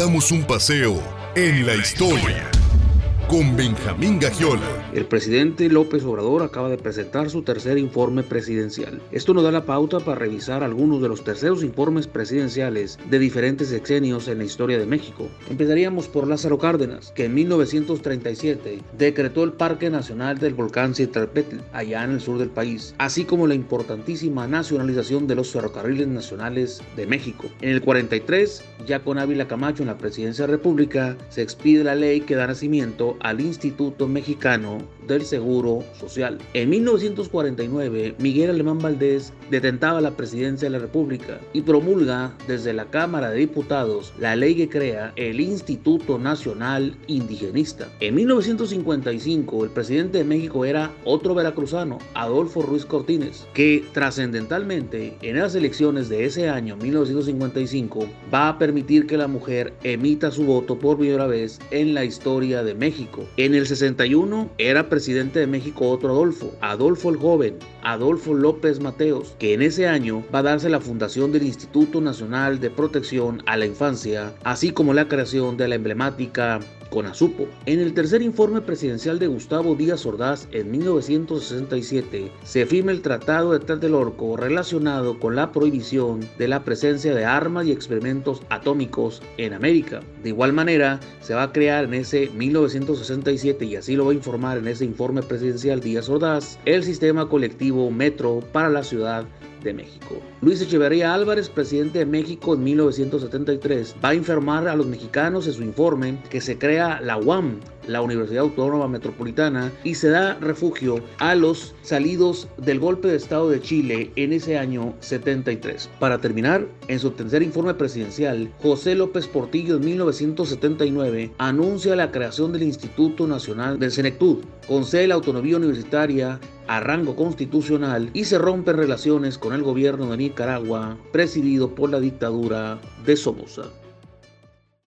damos un paseo en la historia con Benjamín Gagiola. El presidente López Obrador acaba de presentar su tercer informe presidencial. Esto nos da la pauta para revisar algunos de los terceros informes presidenciales de diferentes sexenios en la historia de México. Empezaríamos por Lázaro Cárdenas, que en 1937 decretó el Parque Nacional del Volcán Citralpetl, allá en el sur del país, así como la importantísima nacionalización de los ferrocarriles nacionales de México. En el 43, ya con Ávila Camacho en la presidencia de la República, se expide la ley que da nacimiento al Instituto Mexicano del Seguro Social. En 1949, Miguel Alemán Valdés detentaba la presidencia de la República y promulga desde la Cámara de Diputados la ley que crea el Instituto Nacional Indigenista. En 1955, el presidente de México era otro veracruzano, Adolfo Ruiz Cortines, que trascendentalmente en las elecciones de ese año, 1955, va a permitir que la mujer emita su voto por primera vez en la historia de México. En el 61 era presidente de México otro Adolfo, Adolfo el Joven, Adolfo López Mateos, que en ese año va a darse la fundación del Instituto Nacional de Protección a la Infancia, así como la creación de la emblemática CONASUPO. En el tercer informe presidencial de Gustavo Díaz Ordaz en 1967 se firma el Tratado de Tlatelolco relacionado con la prohibición de la presencia de armas y experimentos atómicos en América. De igual manera, se va a crear en ese 1967 y así lo va a informar en ese informe presidencial Díaz Ordaz el sistema colectivo Metro para la ciudad de México. Luis Echeverría Álvarez, presidente de México en 1973, va a informar a los mexicanos en su informe que se crea la UAM, la Universidad Autónoma Metropolitana, y se da refugio a los salidos del golpe de Estado de Chile en ese año 73. Para terminar, en su tercer informe presidencial, José López Portillo en 1979 anuncia la creación del Instituto Nacional del Senectud, concede la autonomía universitaria a rango constitucional y se rompen relaciones con el gobierno de Nicaragua presidido por la dictadura de Somoza.